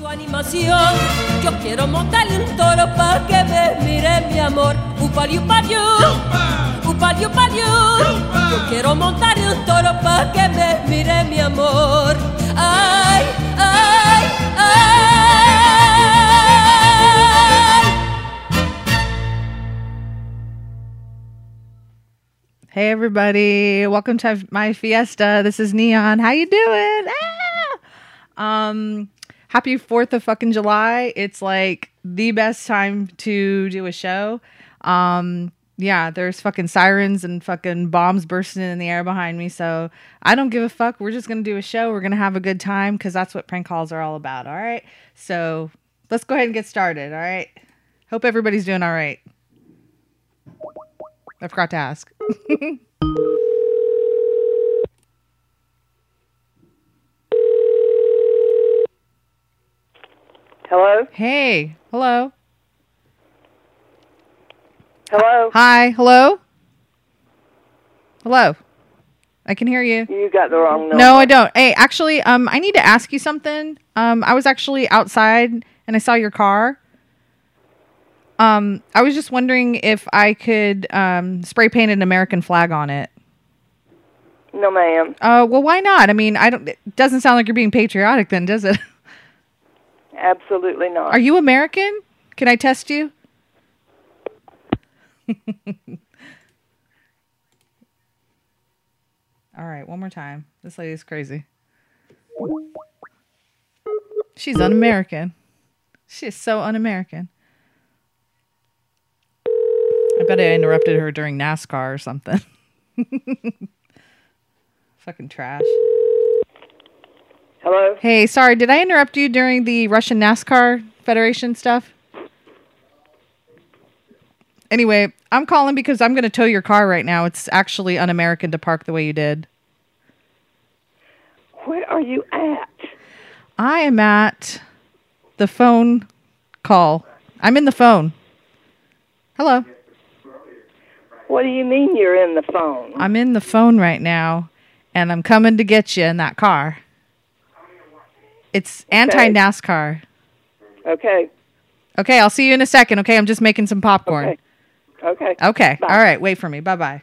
su animación. Yo quiero montarle un toro para que me mire mi amor. Upaliu, paliu. Yo quiero montarle un toro para que me mire mi amor. Ay, ay, ay. Hey everybody, welcome to my fiesta. This is Neon. How you doing? Ah! Um, happy Fourth of fucking July. It's like the best time to do a show. Um, yeah, there's fucking sirens and fucking bombs bursting in the air behind me. So I don't give a fuck. We're just gonna do a show. We're gonna have a good time because that's what prank calls are all about. All right. So let's go ahead and get started. All right. Hope everybody's doing all right. I forgot to ask. Hello? Hey, hello. Hello? Hi, hello. Hello. I can hear you. You got the wrong number. No, I don't. Hey, actually, um, I need to ask you something. Um, I was actually outside and I saw your car. Um, I was just wondering if I could um spray paint an American flag on it. No, ma'am. Uh, well, why not? I mean, I don't. It doesn't sound like you're being patriotic, then, does it? Absolutely not. Are you American? Can I test you? All right, one more time. This lady's crazy. She's un-American. She is so un-American. I bet I interrupted her during NASCAR or something. Fucking trash. Hello? Hey, sorry, did I interrupt you during the Russian NASCAR Federation stuff? Anyway, I'm calling because I'm going to tow your car right now. It's actually un American to park the way you did. Where are you at? I am at the phone call. I'm in the phone. Hello. What do you mean you're in the phone? I'm in the phone right now, and I'm coming to get you in that car. It's anti NASCAR. Okay. Okay, I'll see you in a second. Okay, I'm just making some popcorn. Okay. Okay. Okay. Bye. All right. Wait for me. Bye bye.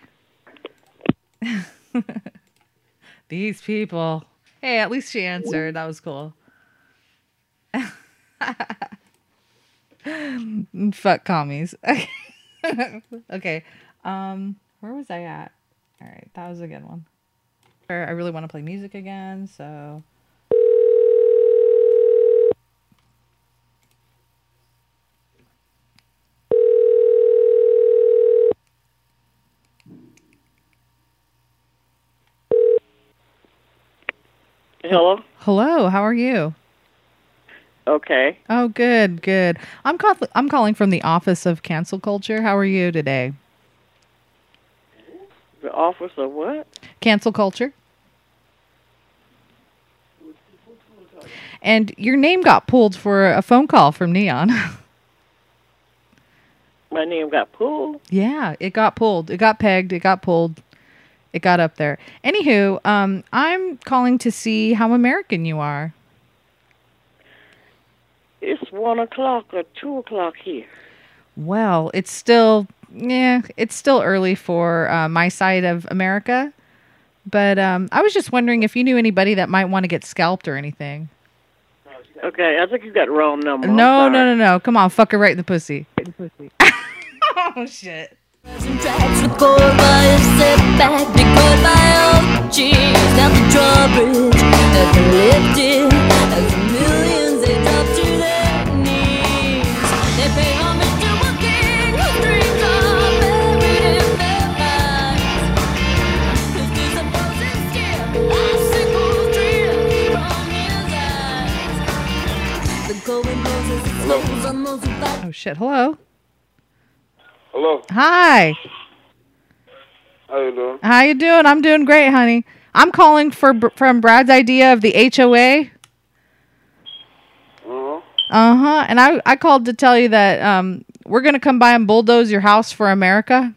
These people. Hey, at least she answered. That was cool. Fuck commies. okay. Um, where was I at? All right, that was a good one. I really want to play music again, so Hello? hello. How are you? Okay. Oh, good, good. I'm call- I'm calling from the Office of Cancel Culture. How are you today? The office of what? Cancel culture. And your name got pulled for a phone call from Neon. My name got pulled. yeah, it got pulled. It got pegged. It got pulled. It got up there. Anywho, um, I'm calling to see how American you are. It's one o'clock or two o'clock here. Well, it's still yeah, it's still early for uh, my side of America. But um, I was just wondering if you knew anybody that might want to get scalped or anything. Okay, I think you got the wrong number. No, no, no, no. Come on, fuck her right in the pussy. oh shit. Some tracks with gold has as millions they drop to their knees. They pay homage to a king whose dreams are buried in their minds. Whose disapposing stare, icicles drip from his eyes. The going blows as it slows on those who fight. Oh shit. Hello. Hello, Hi. how you doing? How you doing? I'm doing great, honey. I'm calling for from Brad's idea of the HOA. Uh-huh. Uh huh. And I I called to tell you that um we're gonna come by and bulldoze your house for America.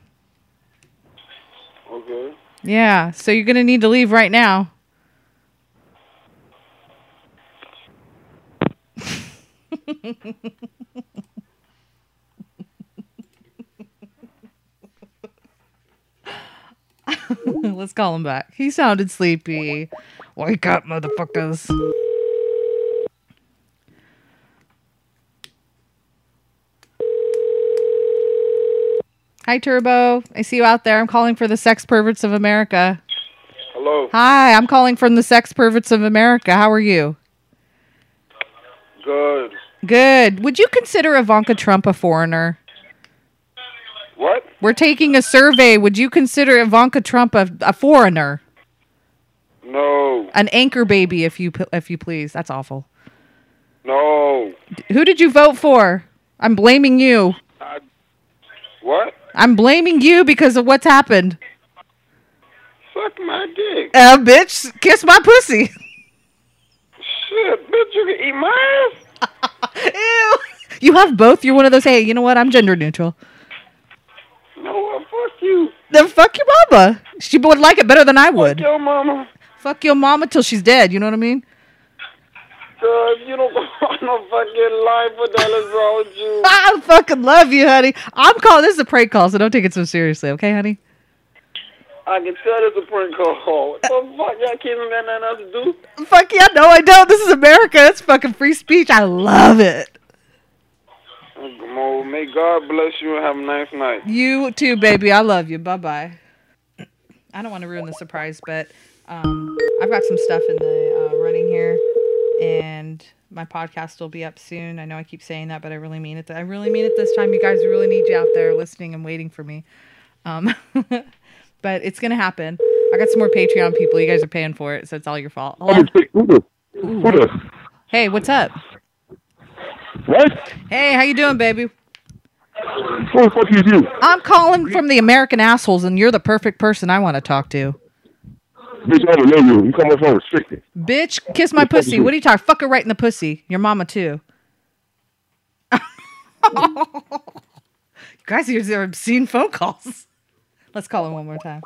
Okay. Yeah. So you're gonna need to leave right now. Let's call him back. He sounded sleepy. Wake up, motherfuckers. Hi, Turbo. I see you out there. I'm calling for the Sex Perverts of America. Hello. Hi, I'm calling from the Sex Perverts of America. How are you? Good. Good. Would you consider Ivanka Trump a foreigner? We're taking a survey. Would you consider Ivanka Trump a, a foreigner? No. An anchor baby, if you if you please. That's awful. No. Who did you vote for? I'm blaming you. I, what? I'm blaming you because of what's happened. Suck my dick. Uh, bitch, kiss my pussy. Shit, bitch, you can eat my ass? Ew. You have both. You're one of those. Hey, you know what? I'm gender neutral. No, well, fuck you. Then fuck your mama. She would like it better than I would. Fuck your mama. Fuck your mama till she's dead. You know what I mean? Cause you don't on no fucking life. What the hell is wrong with you? I fucking love you, honey. I'm calling. This is a prank call, so don't take it so seriously, okay, honey? I can tell this is a prank call. What the uh, fuck? Y'all kids ain't got nothing else to do? Fuck yeah, no, I don't. This is America. It's fucking free speech. I love it. Well, may God bless you and have a nice night. You too, baby. I love you. Bye bye. I don't want to ruin the surprise, but um, I've got some stuff in the uh, running here, and my podcast will be up soon. I know I keep saying that, but I really mean it. I really mean it this time. You guys really need you out there listening and waiting for me. Um, but it's gonna happen. I got some more Patreon people. You guys are paying for it, so it's all your fault. Hold on. Who the? Who the? Hey, what's up? What? Hey, how you doing, baby? Who the fuck is you? I'm calling from the American assholes, and you're the perfect person I want to talk to. Bitch, I don't know you. You come on phone restricted. Bitch, kiss my pussy. What are you talking? Fuck her right in the pussy. Your mama too. you guys, these are obscene phone calls. Let's call him one more time.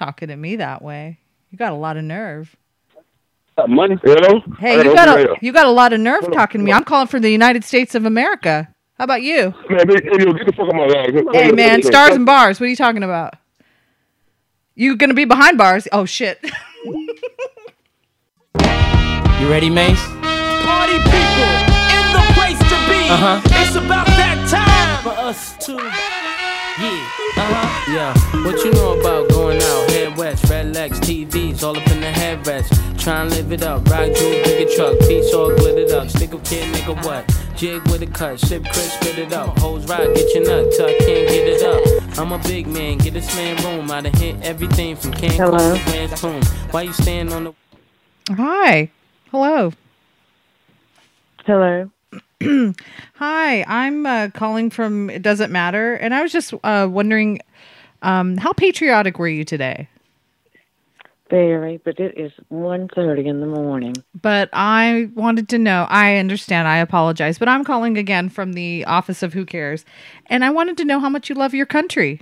Talking to me that way. You got a lot of nerve. Got money? Hello? Hey, you got a you got a lot of nerve talking to me. I'm calling from the United States of America. How about you? Man, hey, hey, get the fuck out my house. Hey man, stars and bars. What are you talking about? You gonna be behind bars? Oh shit. You ready, Mase? Party people in the place to be. Uh-huh. It's about that time. For us too. Yeah. Uh-huh. Yeah. What you know about going out? Head west, red legs, TVs, all up in the headrest. Try and live it up. Ride jewel, bigger truck, piece all glittered up. Stick up kid, nigga, what? Jig with a cut, sip Chris, spit it up. Hoes ride, get your nut till I can't get it up. I'm a big man, get this man room. I done hit everything from Cancun Hello? to Grand Tune. Why you stand on the Hi. Hello. Hello. Hi. I'm uh, calling from It Doesn't Matter, and I was just uh, wondering, um, how patriotic were you today? Very, but it is one thirty in the morning. But I wanted to know. I understand. I apologize, but I'm calling again from the office of Who Cares, and I wanted to know how much you love your country.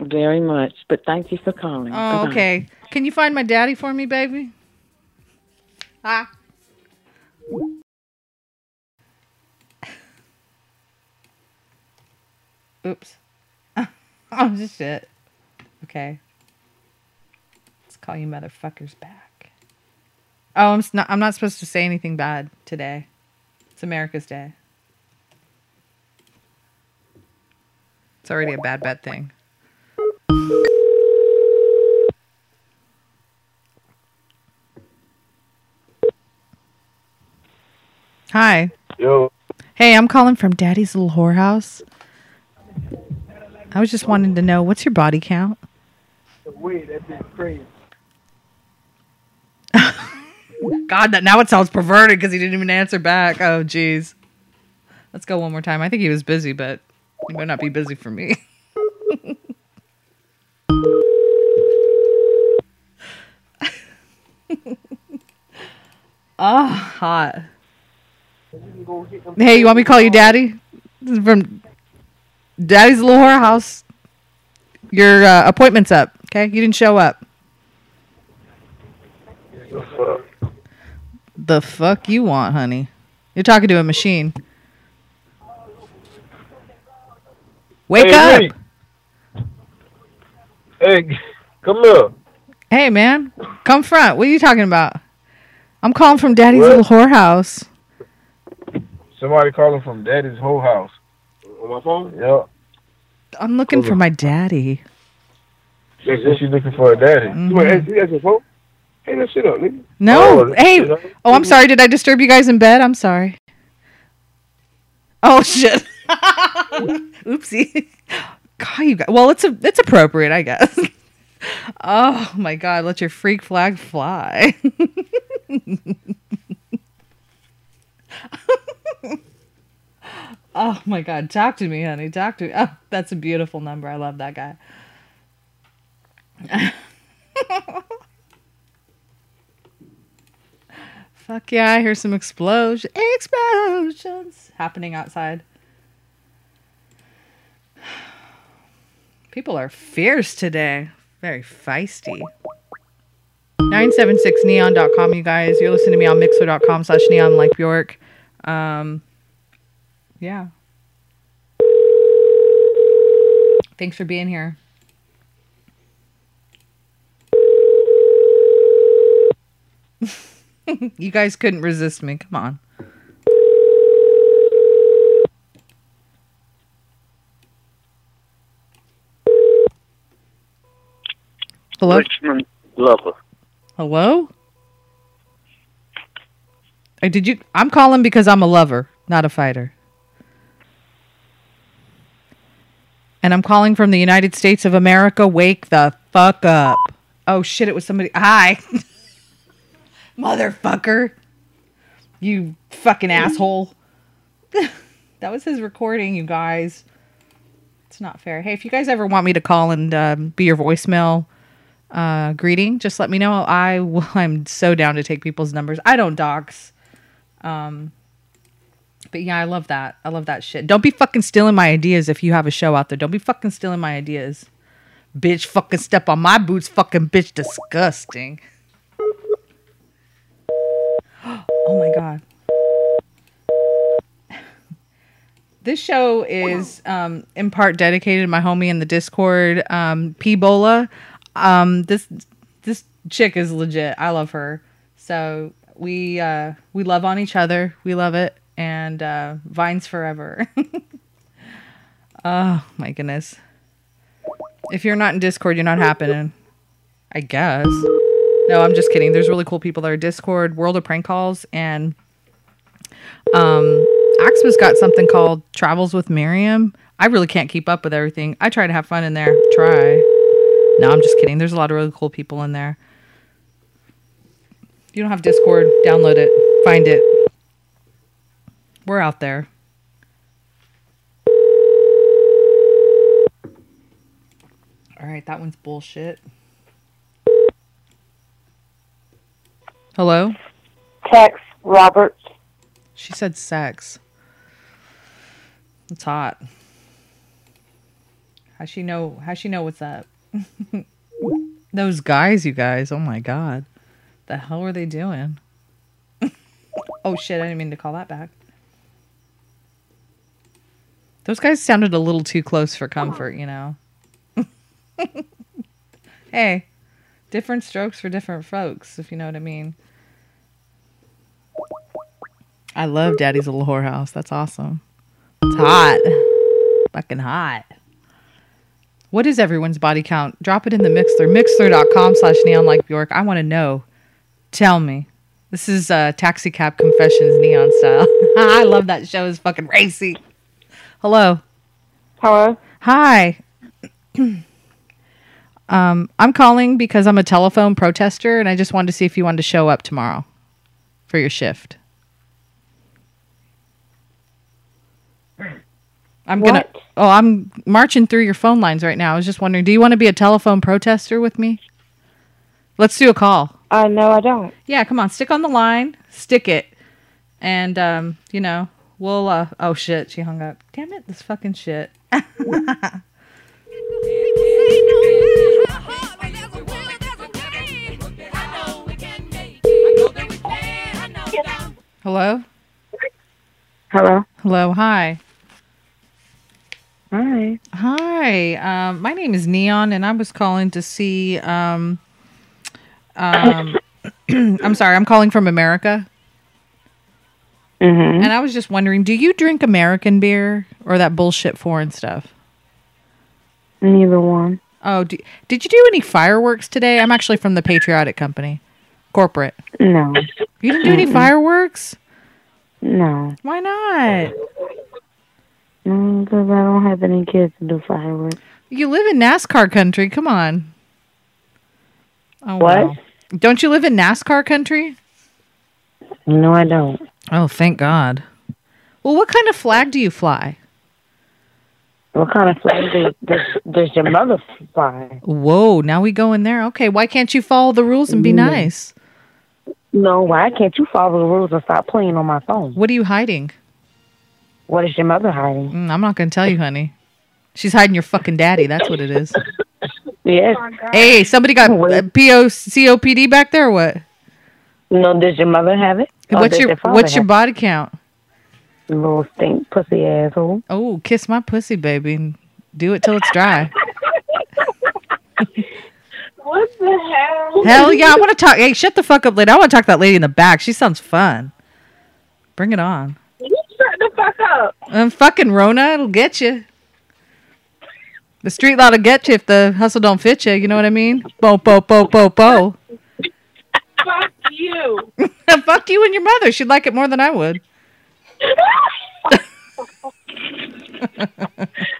Very much. But thank you for calling. Oh, Bye-bye. okay. Can you find my daddy for me, baby? Ah. Oops. oh, just shit. Okay. Let's call you motherfuckers back. Oh, I'm not. I'm not supposed to say anything bad today. It's America's Day. It's already a bad, bad thing. Hi. Yo, Hey, I'm calling from Daddy's Little Whorehouse. I was just wanting to know what's your body count? God, that now it sounds perverted because he didn't even answer back. Oh, jeez. Let's go one more time. I think he was busy, but he might not be busy for me. oh, hot. Hey, you want me to call you daddy? This is from Daddy's Little Whorehouse. Your uh, appointment's up. Okay, you didn't show up. The fuck you want, honey? You're talking to a machine. Wake Hey, up. Hey, hey, come here. Hey, man, come front. What are you talking about? I'm calling from Daddy's What? Little Whorehouse. Somebody calling from Daddy's whole house. On my phone? Yeah. I'm looking for my daddy. She said she's looking for a daddy. Mhm. You want to your phone? Hey, that shit up, nigga. No, Oh, hey. Oh, I'm sorry. Did I disturb you guys in bed? I'm sorry. Oh shit. Oopsie. God, you guys. Well, it's a it's appropriate, I guess. Oh my god, let your freak flag fly. oh my god, talk to me, honey. Talk to me. Oh, that's a beautiful number. I love that guy. Fuck yeah, I hear some explosion explosions happening outside. People are fierce today. Very feisty. 976neon.com, you guys. You're listening to me on mixer.com slash neon like Bjork. Um, yeah. Thanks for being here. you guys couldn't resist me. Come on. Hello? Richmond lover. Hello? Did you? I'm calling because I'm a lover, not a fighter. And I'm calling from the United States of America. Wake the fuck up. Oh shit, it was somebody. Hi. Motherfucker. You fucking asshole. that was his recording, you guys. It's not fair. Hey, if you guys ever want me to call and um, be your voicemail uh, greeting, just let me know. I I'm so down to take people's numbers. I don't dox. Um, but yeah, I love that. I love that shit. Don't be fucking stealing my ideas if you have a show out there. Don't be fucking stealing my ideas. Bitch, fucking step on my boots, fucking bitch, disgusting. oh my god. This show is um, in part dedicated to my homie in the Discord, um, P Bola. Um, this this chick is legit. I love her. So we uh, we love on each other. We love it, and uh, vines forever. oh my goodness! If you're not in Discord, you're not happening. I guess. No, I'm just kidding. There's really cool people that are Discord, World of Prank Calls, and um, Axma's got something called Travels with Miriam. I really can't keep up with everything. I try to have fun in there. Try. No, I'm just kidding. There's a lot of really cool people in there. You don't have Discord, download it. Find it. We're out there. All right, that one's bullshit. Hello? Tex Roberts. She said sex. It's hot. How she know how she know what's up? Those guys, you guys, oh my god. The hell are they doing? oh shit, I didn't mean to call that back. Those guys sounded a little too close for comfort, you know. hey, different strokes for different folks, if you know what I mean. I love Daddy's Little Whorehouse. That's awesome. It's hot. Fucking hot. What is everyone's body count? Drop it in the Mixler. Mixler.com slash neon like Bjork. I want to know. Tell me. This is uh, Taxi Cab Confessions neon style. I love that show. It's fucking racy. Hello. Hello. Hi. um, I'm calling because I'm a telephone protester and I just wanted to see if you wanted to show up tomorrow for your shift. I'm gonna. What? Oh, I'm marching through your phone lines right now. I was just wondering, do you want to be a telephone protester with me? Let's do a call. Uh, no, I don't. Yeah, come on, stick on the line, stick it, and um, you know, We'll uh oh shit, she hung up. Damn it, this fucking shit. Hello? Hello. Hello, hi. Hi. Hi. Um my name is Neon and I was calling to see um um I'm sorry, I'm calling from America. Mm-hmm. And I was just wondering, do you drink American beer or that bullshit foreign stuff? Neither one. Oh, do, did you do any fireworks today? I'm actually from the Patriotic Company, corporate. No. You didn't do any fireworks? No. Why not? No, because I don't have any kids to do fireworks. You live in NASCAR country. Come on. Oh, What? wow. Don't you live in NASCAR country? No, I don't. Oh, thank God. Well, what kind of flag do you fly? What kind of flag does, does, does your mother fly? Whoa, now we go in there. Okay, why can't you follow the rules and be nice? No, why can't you follow the rules and stop playing on my phone? What are you hiding? What is your mother hiding? Mm, I'm not going to tell you, honey. She's hiding your fucking daddy. That's what it is. Yes. Hey, somebody got Wait. uh, P.O. COPD back there or what? No, does your mother have it? What's does your what's your have body count? little stink pussy asshole? Oh, kiss my pussy, baby, and do it till it's dry. What the hell? Hell yeah, I want to talk. Hey, shut the fuck up, lady. I want to talk to that lady in the back. She sounds fun. Bring it on. You shut the fuck up. Um, fucking Rona, it'll get you. The street law will get you if the hustle don't fit you. You know what I mean? Bo bo bo bo bo. You. Fuck you and your mother. She'd like it more than I would.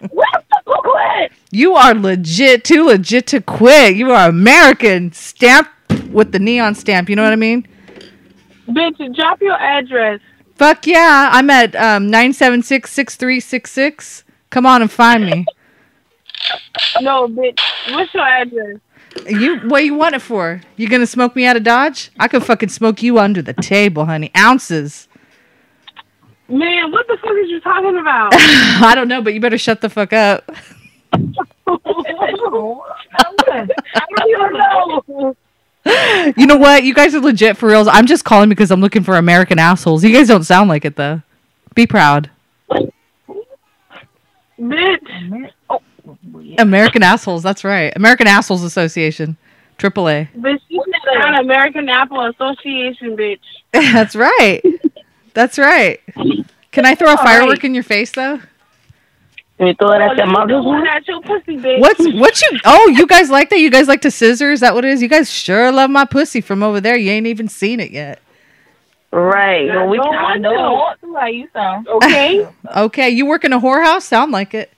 what the quit? You are legit, too legit to quit. You are American. Stamp with the neon stamp. You know what I mean? Bitch, drop your address. Fuck yeah. I'm at um, 976 Come on and find me. No, bitch. What's your address? You what you want it for? You gonna smoke me out of Dodge? I could fucking smoke you under the table, honey. Ounces. Man, what the fuck is you talking about? I don't know, but you better shut the fuck up. I don't know. You know what? You guys are legit for reals. I'm just calling because I'm looking for American assholes. You guys don't sound like it though. Be proud. Bitch. Oh, American assholes. That's right. American Assholes Association. AAA. Bitch, you said an American Apple Association, bitch. That's right. That's right. Can I throw a firework in your face though? You throw it at oh, your mother's one? at your pussy, bitch. What's what you? Oh, you guys like that? You guys like to scissor? Is that what it is? You guys sure love my pussy from over there. You ain't even seen it yet. Right. Well, we don't kind want of to. want you sound. Okay. Okay, you work in a whorehouse? Sound like it.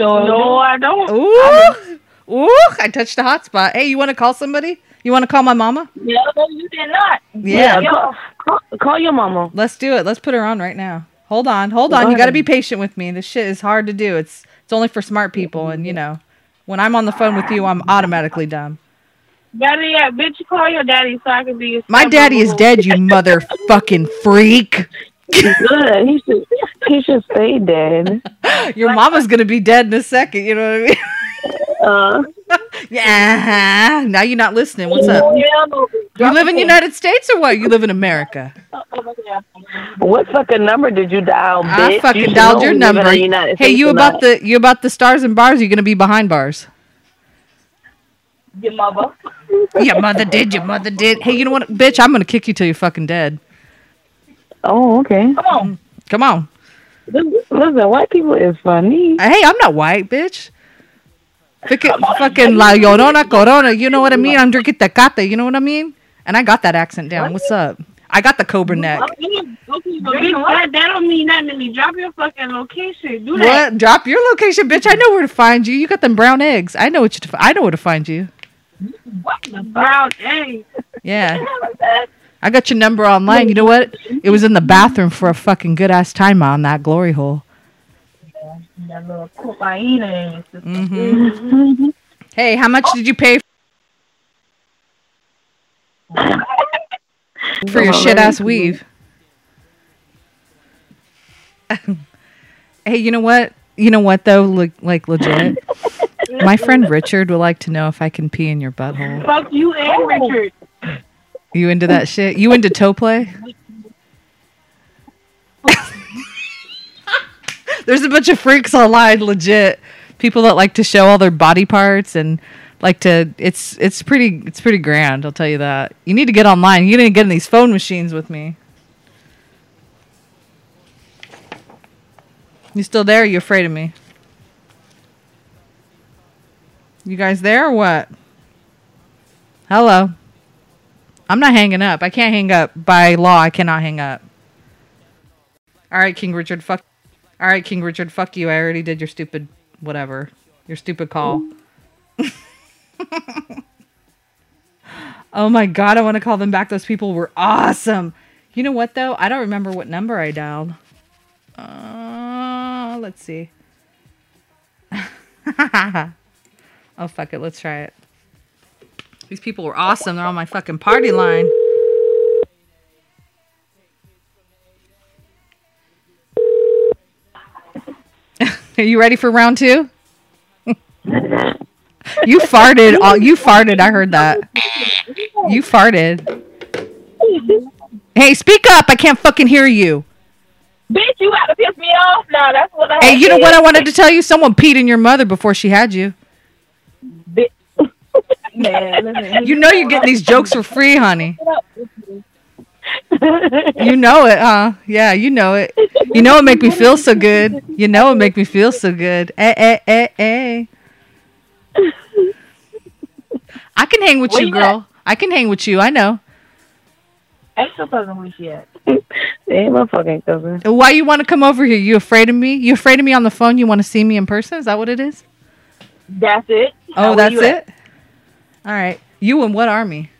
Sure. no, I don't. Ooh, ooh! I touched a hot spot. Hey, you want to call somebody? You want to call my mama? No, you did not. Yeah. Call, call, call your mama. Let's do it. Let's put her on right now. Hold on, hold on. Go You got to be patient with me. This shit is hard to do. It's it's only for smart people, and you know, when I'm on the phone with you, I'm automatically dumb. Better yet, bitch, call your daddy so I can be your My daddy is dead. You motherfucking freak. Good. He should, he should stay dead. Your mama's gonna be dead in a second. You know what I mean? Uh, Yeah. Now you're not listening. What's up? You live in the United States or what? You live in America? what fucking number did you dial, bitch? I fucking should dialed your we live in number. Hey, you about not. the you about the stars and bars? You're gonna be behind bars? Your mother. Your mother did. Your mother did. Hey, you know what, bitch? I'm gonna kick you till you're fucking dead. Oh, okay. Come on. Mm-hmm. Come on. Listen, white people is funny. Hey, I'm not white, bitch. Fucking, fucking La Llorona Corona. You know what I mean? I'm drinking Tecate. You know what I mean? And I got that accent down. What's up? I got the Cobra neck. Okay, but bitch, that, that don't mean nothing to me. Drop your fucking location. Do What? Drop your location, bitch. I know where to find you. You got them brown eggs. I know what you. To, I know where to find you. that. Brown egg. Yeah. I got your number online. You know what? It was in the bathroom for a fucking good ass time on that glory hole. That little cocaine. Mm-hmm. Hey, how much did you pay for your shit ass weave? Hey, you know what? You know what though? Like, like legit. My friend Richard would like to know if I can pee in your butthole. Fuck you and Richard. You into that shit? You into toe play? There's a bunch of freaks online, legit. People that like to show all their body parts and like to. It's it's pretty it's pretty grand. I'll tell you that. You need to get online. You need to get in these phone machines with me. You still there? You afraid of me? You guys there or what? Hello. I'm not hanging up. I can't hang up. By law, I cannot hang up. All right, King Richard, fuck. All right, King Richard, fuck you. I already did your stupid whatever. Your stupid call. oh my god, I want to call them back. Those people were awesome. You know what though? I don't remember what number I dialed. Uh, let's see. oh fuck it, let's try it. These people were awesome. They're on my fucking party line. Are you ready for round two? you farted. All, you farted. I heard that. You farted. Hey, speak up. I can't fucking hear you. Bitch, you gotta piss me off now. That's what I Hey, you know what I wanted to tell you? Someone peed in your mother before she had you. Man, listen. You know you're getting these jokes for free, honey. You know it, huh? Yeah, you know it. You know it make me feel so good. You know it make me feel so good. Eh, eh, eh, eh. I can hang with Where you, you girl. I can hang with you. I know. Ain't so fucking with yet. Ain't my fucking cousin. Why you want to come over here? You afraid of me? You afraid of me on the phone? You want to see me in person? Is that what it is? That's it. Oh, where that's it. at? It. All right. You and what army?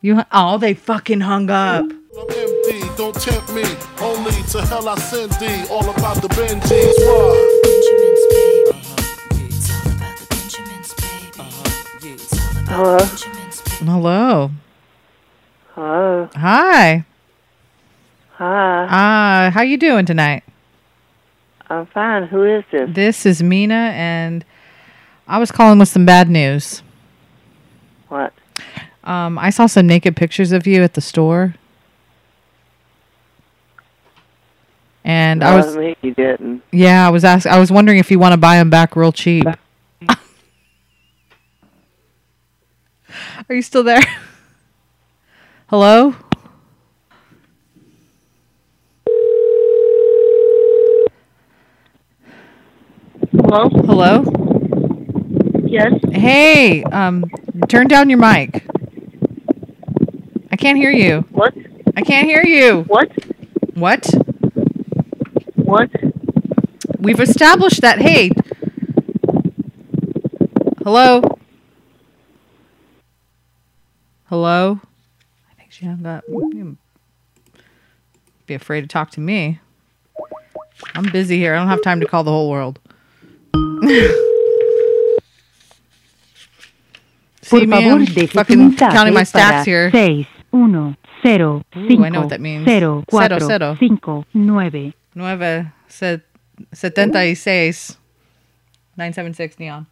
You? Oh, they fucking hung up. I'm empty, don't tempt me. Only to hell I send thee. All about the Benjis. Why? Hello? Hello. Hello? Hi. Hi. Uh, how you doing tonight? I'm fine. Who is this? This is Mina, and I was calling with some bad news. What? Um, I saw some naked pictures of you at the store, and I was me, you didn't. yeah, I was ask I was wondering if you want to buy them back real cheap. Are you still there? Hello? Hello? Hello? Yes. Hey, um, turn down your mic. I can't hear you. What? I can't hear you. What? What? What? We've established that. Hey. Hello? Hello? I think she hung up. Be afraid to talk to me. I'm busy here. I don't have time to call the whole world. See me? I'm fucking counting my stats here. 6, 1, 0, Ooh, I know what that means. 0, Cero, 4, cero. 5, 9. Nueve set, setenta y seis. 976 neon.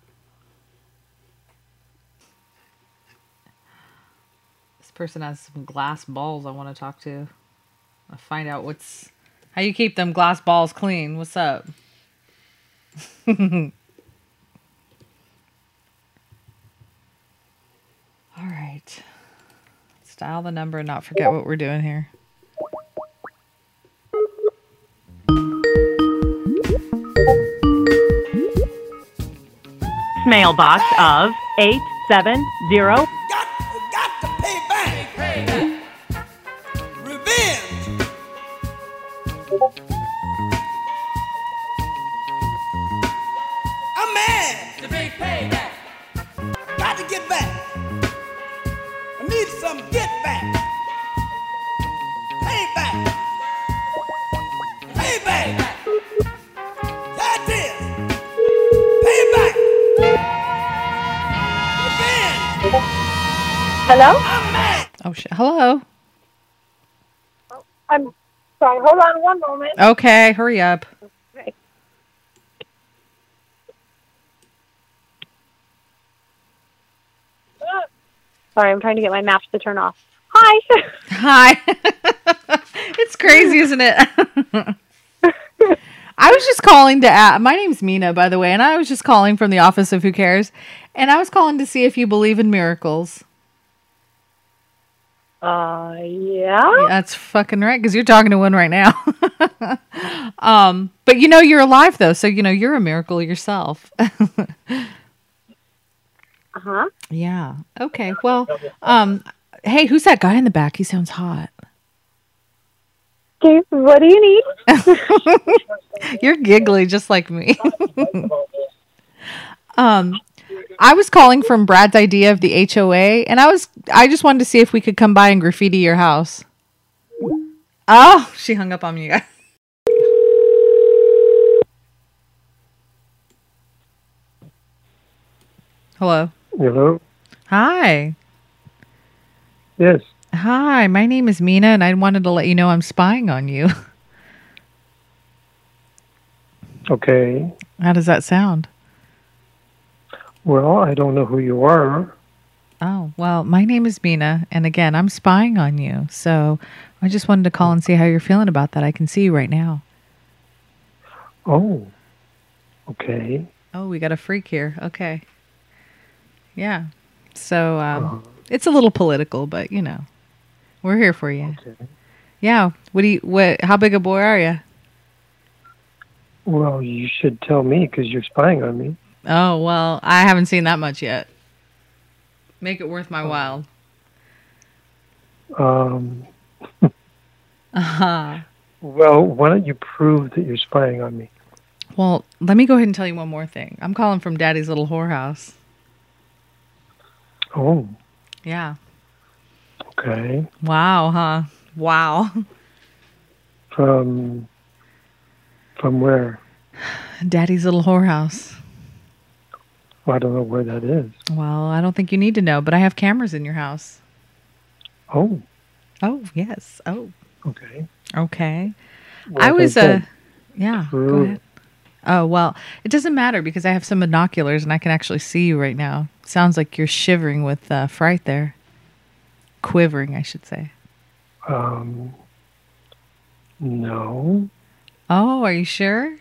This person has some glass balls I want to talk to. I find out what's how you keep them glass balls clean. What's up? All right. Let's dial the number and not forget what we're doing here. Mailbox of 870. 870- Hello? Oh shit. Hello. Oh, I'm sorry. Hold on one moment. Okay, hurry up. Okay. Sorry, I'm trying to get my maps to turn off. Hi. Hi. it's crazy, isn't it? I was just calling to ask. My name's Mina, by the way, and I was just calling from the office of Who Cares, and I was calling to see if you believe in miracles. Uh, yeah. That's fucking right, because you're talking to one right now. um, but you know you're alive though, so you know you're a miracle yourself. Uh huh. yeah. Okay. Well, um, hey, who's that guy in the back? He sounds hot. Okay, what do you need? You're giggly just like me. um I was calling from Brad's idea of the HOA and I was I just wanted to see if we could come by and graffiti your house. Oh, she hung up on me. guys. Hello. Hello. Hi. Yes. Hi, my name is Mina and I wanted to let you know I'm spying on you. Okay. How does that sound? Well, I don't know who you are. Oh, well, my name is Mina, and again, I'm spying on you. So I just wanted to call and see how you're feeling about that. I can see you right now. Oh. Okay. Oh, we got a freak here. Okay. Yeah. So um, it's a little political, but you know, we're here for you. Yeah. What do you? What? How big a boy are you? Well, you should tell me because you're spying on me. Oh well, I haven't seen that much yet. Make it worth my while. Um, Uh-huh. well, why don't you prove that you're spying on me? Well, let me go ahead and tell you one more thing. I'm calling from Daddy's little whorehouse. Oh, Yeah. okay. Wow, huh? Wow. From from where? Daddy's little whorehouse. Well, I don't know where that is. Well, I don't think you need to know, but I have cameras in your house. Oh, Oh, yes. Oh, okay. okay. Well, I was, uh, said, yeah, go ahead. Oh, well, it doesn't matter because I have some binoculars and I can actually see you right now. Sounds like you're shivering with uh, fright there. Quivering, I should say. Um, no. Oh, are you sure?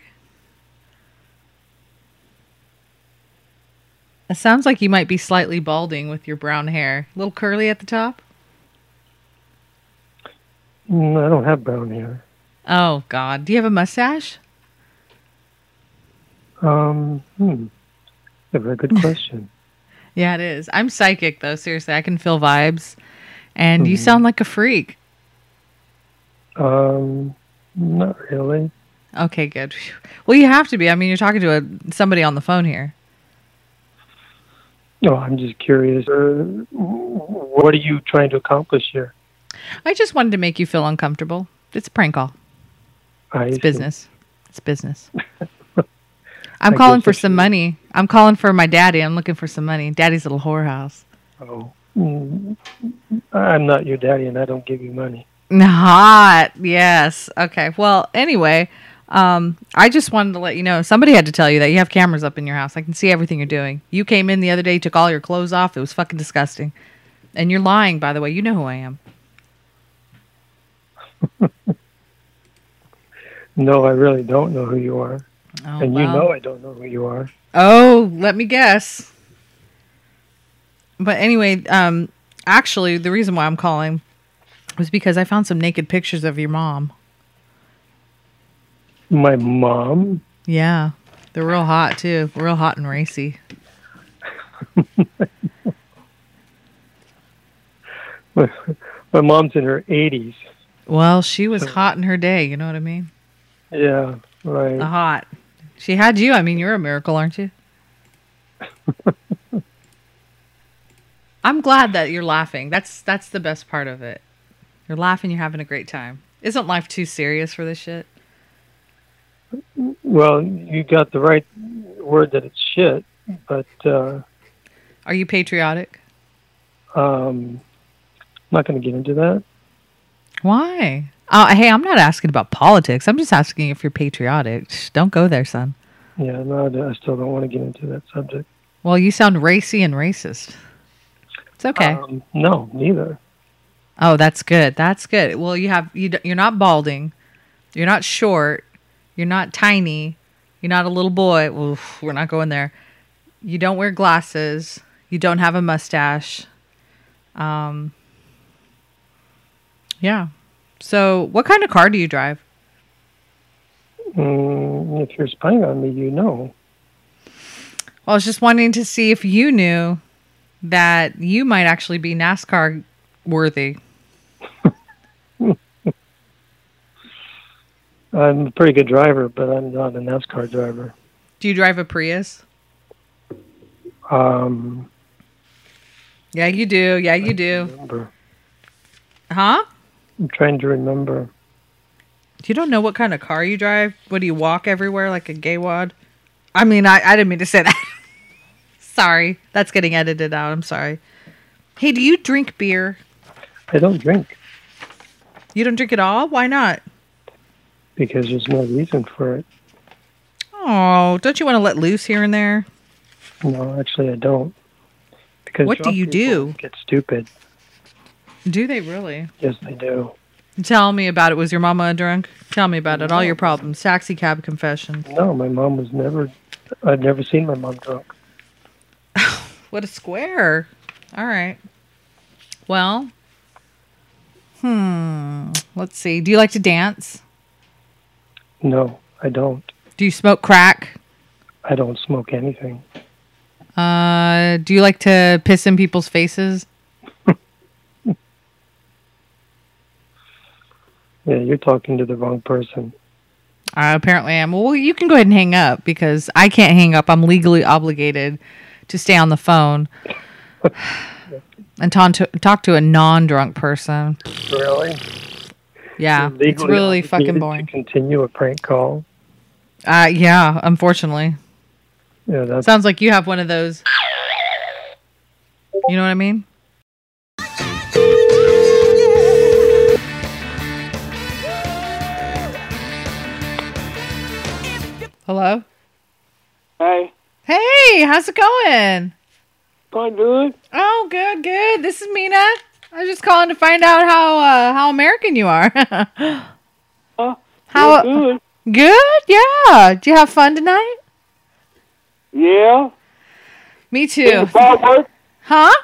It sounds like you might be slightly balding with your brown hair. A little curly at the top? Mm, I don't have brown hair. Oh, God. Do you have a mustache? Um, hmm. A very good question. Yeah, it is. I'm psychic, though. Seriously, I can feel vibes. And you Mhm. sound like a freak. Um, not really. Okay, good. Well, you have to be. I mean, you're talking to a, somebody on the phone here. No, I'm just curious. Uh, what are you trying to accomplish here? I just wanted to make you feel uncomfortable. It's a prank call. I It's see. business. It's business. I'm I calling for some money. I'm calling for my daddy. I'm looking for some money. Daddy's little whorehouse. Oh, mm, I'm not your daddy, and I don't give you money. Not Yes. Okay. Well, anyway, um, I just wanted to let you know somebody had to tell you that you have cameras up in your house. I can see everything you're doing. You came in the other day, took all your clothes off. It was fucking disgusting. And you're lying, by the way. You know who I am. No, I really don't know who you are, Oh, and you know I don't know who you are. Oh, let me guess. But anyway, um, actually, the reason why I'm calling was because I found some naked pictures of your mom. My mom. Yeah, they're real hot too, real hot and racy. My mom's in her 80s. Well, she was hot in her day. You know what I mean? Yeah, right. The hot. She had you. I mean, you're a miracle, aren't you? I'm glad that you're laughing. That's that's the best part of it. You're laughing. You're having a great time. Isn't life too serious for this shit? Well, you got the right word that it's shit, but uh, Are you patriotic? um, I'm not going to get into that. Why? Uh, hey, I'm not asking about politics. I'm just asking if you're patriotic. Shh, Don't go there, son. Yeah, no, I still don't want to get into that subject. Well, you sound racy and racist. It's okay. Um, no, neither. Oh, that's good. That's good. Well, you have you. You're not balding. You're not short. You're not tiny. You're not a little boy. Well, we're not going there. You don't wear glasses. You don't have a mustache. Um. Yeah. So, what kind of car do you drive? Mm, if you're spying on me, you know. Well, I was just wanting to see if you knew that you might actually be NASCAR worthy. I'm a pretty good driver, but I'm not a NASCAR driver. Do you drive a Prius? Um, Yeah, you do. Yeah, you do. remember. Huh? I'm trying to remember. You don't know what kind of car you drive? What do you walk everywhere like a gay wad? I mean, I, I didn't mean to say that. sorry. That's getting edited out. I'm sorry. Hey, do you drink beer? I don't drink You don't drink at all? Why not? Because there's no reason for it. Oh, don't you want to let loose here and there? No, actually, I don't. Because What do you do? Get stupid. Do they really? Yes, they do. Tell me about it. Was your mama a drunk? Tell me about it. All your problems. Taxi cab confession. No, my mom was never. I've never seen my mom drunk. What a square. All right. Well, hmm. Let's see. Do you like to dance? No, I don't. Do you smoke crack? I don't smoke anything. Uh, do you like to piss in people's faces? Yeah, you're talking to the wrong person. I apparently am. Well, you can go ahead and hang up because I can't hang up. I'm legally obligated to stay on the phone and talk to, talk to a non-drunk person. Really? Yeah, it's really fucking boring. To continue a prank call. Uh, yeah, unfortunately. Yeah, that's Sounds like you have one of those. You know what I mean? Hello? Hey, Hey, how's it going? going good? Oh, good, good. This is Mina. I was just calling to find out how uh, how American you are. Huh? how good? Good, yeah. Did you have fun tonight? Yeah. Me too. fireworks. Huh?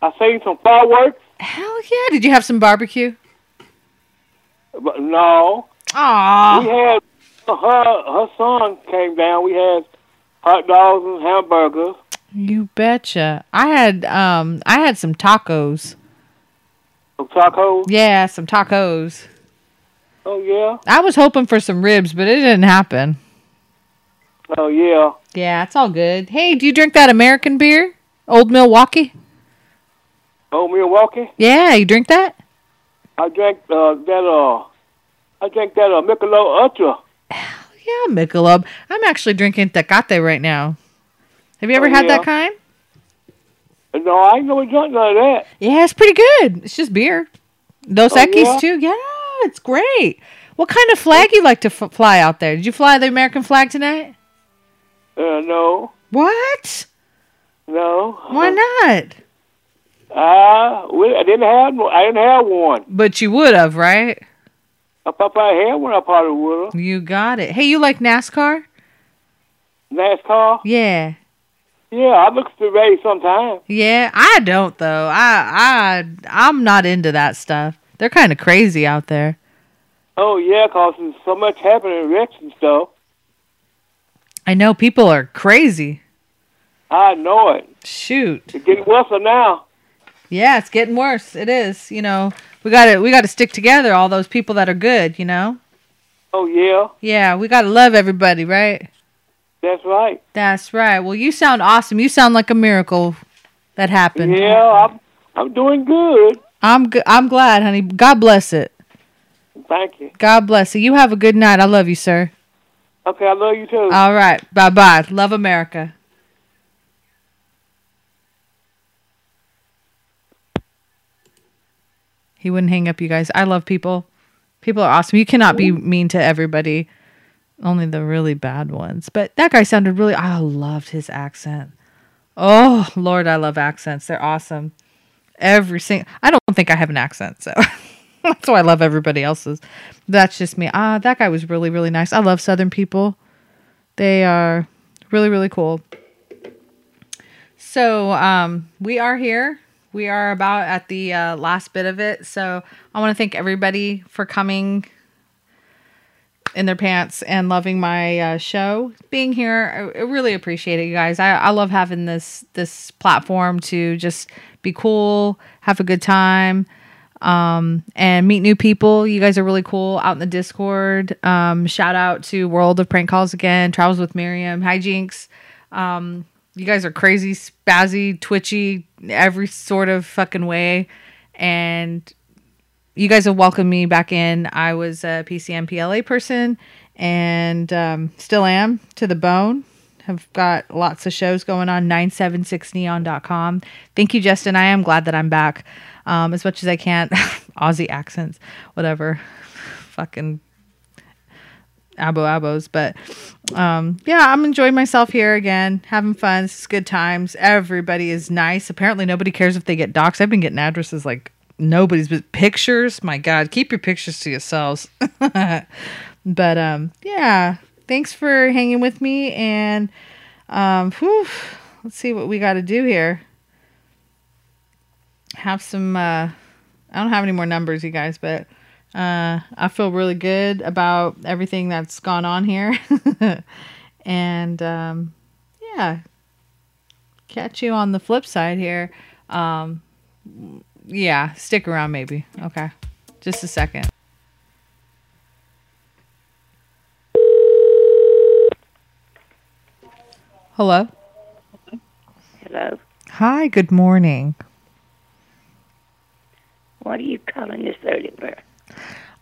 I seen some fireworks. Hell yeah. Did you have some barbecue? But no. Aw. We had her her son came down. We had hot dogs and hamburgers. You betcha. I had um I had some tacos. Some tacos. Yeah, some tacos. Oh yeah. I was hoping for some ribs, but it didn't happen. Oh yeah. Yeah, it's all good. Hey, do you drink that American beer? Old Milwaukee? Oh Milwaukee. Yeah, you drink that? I drank uh, that uh I drank that uh Michelob Ultra. Hell Yeah, Michelob. I'm actually drinking Tecate right now. Have you ever Oh, had that kind? No, I ain't never drunk none of that. Yeah, it's pretty good. It's just beer. Dos Oh, Equis yeah? too. Yeah, it's great. What kind of flag you like to f- fly out there? Did you fly the American flag tonight? Uh no. What? No. Why not? Uh, we, I didn't have I didn't have one. But you would have, right? If I had one, I probably would have. You got it. Hey, you like NASCAR? NASCAR. Yeah. Yeah, I look at the sometimes. Yeah, I don't though. I I I'm not into that stuff. They're kind of crazy out there. Oh yeah, 'cause there's so much happening, wrecks and stuff. I know people are crazy. I know it. Shoot. It's getting worse now. Yeah, it's getting worse. It is. You know, we got to we got to stick together. All those people that are good. You know. Oh yeah, Yeah, we got to love everybody, right? That's right. That's right. Well, you sound awesome. You sound like a miracle that happened. Yeah, I'm I'm doing good. I'm g- I'm glad, honey. God bless it. Thank you. God bless it. You have a good night. I love you, sir. Okay, I love you too. All right. Bye bye. Love America. He wouldn't hang up, you guys. I love people. People are awesome. You cannot be mean to everybody. Only the really bad ones. But that guy sounded really I loved his accent. Oh, Lord, I love accents. They're awesome. Every single I don't think I have an accent, so that's why I love everybody else's. That's just me. Ah, that guy was really, really nice. I love Southern people. They are really, really cool. So um, we are here. We are about at the uh, last bit of it. So I want to thank everybody for coming in their pants and loving my uh, show, being here. I, really appreciate it, you guys. I, I love having this this platform to just be cool, have a good time, um, and meet new people. You guys are really cool out in the Discord. Um, shout out to World of Prank Calls again, Travels with Miriam, Hi Jinx. Um, you guys are crazy, spazzy, twitchy, every sort of fucking way. And you guys have welcomed me back in. I was a PCM PLA person and um, still am to the bone. Have got lots of shows going on. 976neon.com. Thank you, Justin. I am glad that I'm back um, as much as I can. Aussie accents, whatever. Fucking abo abos but um yeah i'm enjoying myself here again having fun this is good times everybody is nice apparently nobody cares if they get docs i've been getting addresses like nobody's but pictures my god keep your pictures to yourselves but um yeah thanks for hanging with me and um whew, let's see what we got to do here have some uh i don't have any more numbers you guys but uh, I feel really good about everything that's gone on here. and um, yeah, catch you on the flip side here. Um, yeah, stick around maybe. Okay. Just a second. Hello. Hello. Hi, good morning. What are you calling this early bird?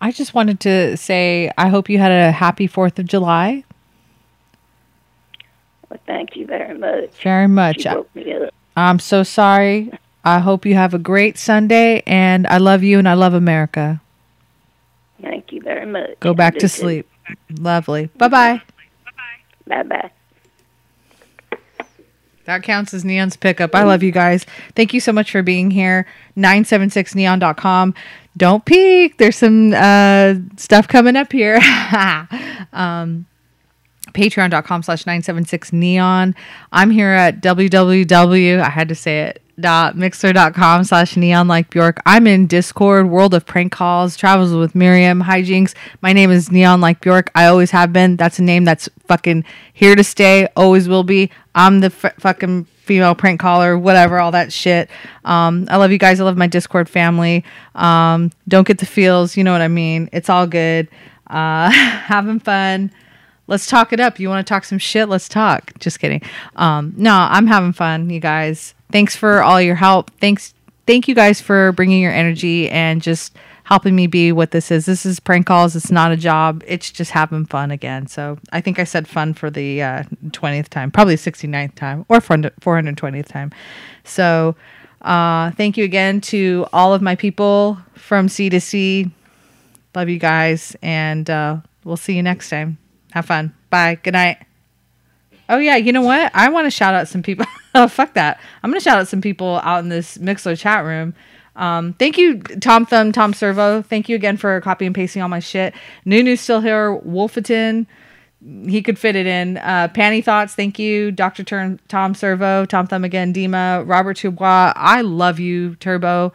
I just wanted to say I hope you had a happy 4th of July. Well, thank you very much. Very much. You woke me up. I'm so sorry. I hope you have a great Sunday and I love you and I love America. Thank you very much. Go back to sleep. Lovely. Bye bye. Bye bye. Bye-bye. That counts as Neon's pickup. I love you guys. Thank you so much for being here. 976neon.com. Don't peek. There's some uh, stuff coming up here. um, Patreon.com slash 976neon. I'm here at www. I had to say it. Dot mixer.com slash neon like Bjork. I'm in Discord, World of Prank Calls, Travels with Miriam, Hijinks. My name is Neon like Bjork. I always have been. That's a name that's fucking here to stay, always will be. I'm the f- fucking female prank caller, whatever, all that shit. Um, I love you guys. I love my Discord family. Um, don't get the feels. You know what I mean? It's all good. Uh, having fun let's talk it up. You want to talk some shit? Let's talk. Just kidding. Um, no, I'm having fun, you guys. Thanks for all your help. Thanks, thank you guys for bringing your energy and just helping me be what this is. This is prank calls. It's not a job. It's just having fun again. So I think I said fun for the uh, 20th time, probably 69th time or 420th time. So uh, thank you again to all of my people from C to C. Love you guys, and uh, we'll see you next time. Have fun. Bye. Good night. Oh yeah, you know what? I want to shout out some people. oh fuck that. I'm gonna shout out some people out in this Mixer chat room. Um, thank you, Tom Thumb, Tom Servo. Thank you again for copy and pasting all my shit. Nunu's still here. Wolferton, he could fit it in. Uh, Panty Thoughts, thank you. Dr. Turn, Tom Servo, Tom Thumb again, Dima, Robert Dubois. I love you, Turbo.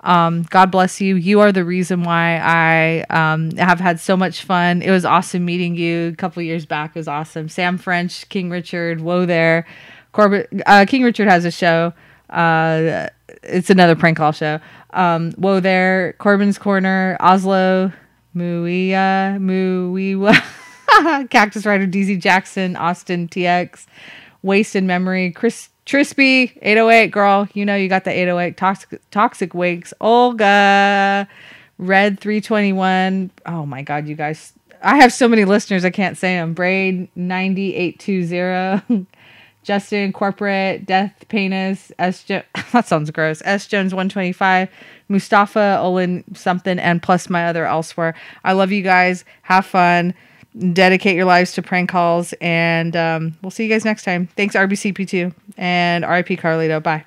Um, God bless you. You are the reason why I um, have had so much fun. It was awesome meeting you a couple years back. It was awesome. Sam French, King Richard, whoa there. Corbett, uh, King Richard has a show. Uh, it's another prank call show. Um, whoa there. Corbin's Corner, Oslo, Muia, Muiwa, Cactus Rider, DZ Jackson, Austin TX, Waste in Memory, Chris Trispy, 808, girl. You know you got the 808. Toxic, Toxic Wakes, Olga, Red 321. Oh my God, you guys. I have so many listeners, I can't say them. Braid 9820, Justin Corporate, Death Penis, S. Jo- that sounds gross. S. Jones 125, Mustafa Olin something, and plus my other elsewhere. I love you guys. Have fun. Dedicate your lives to prank calls, and um, we'll see you guys next time. Thanks, RBCP2, and RIP Carlito. Bye.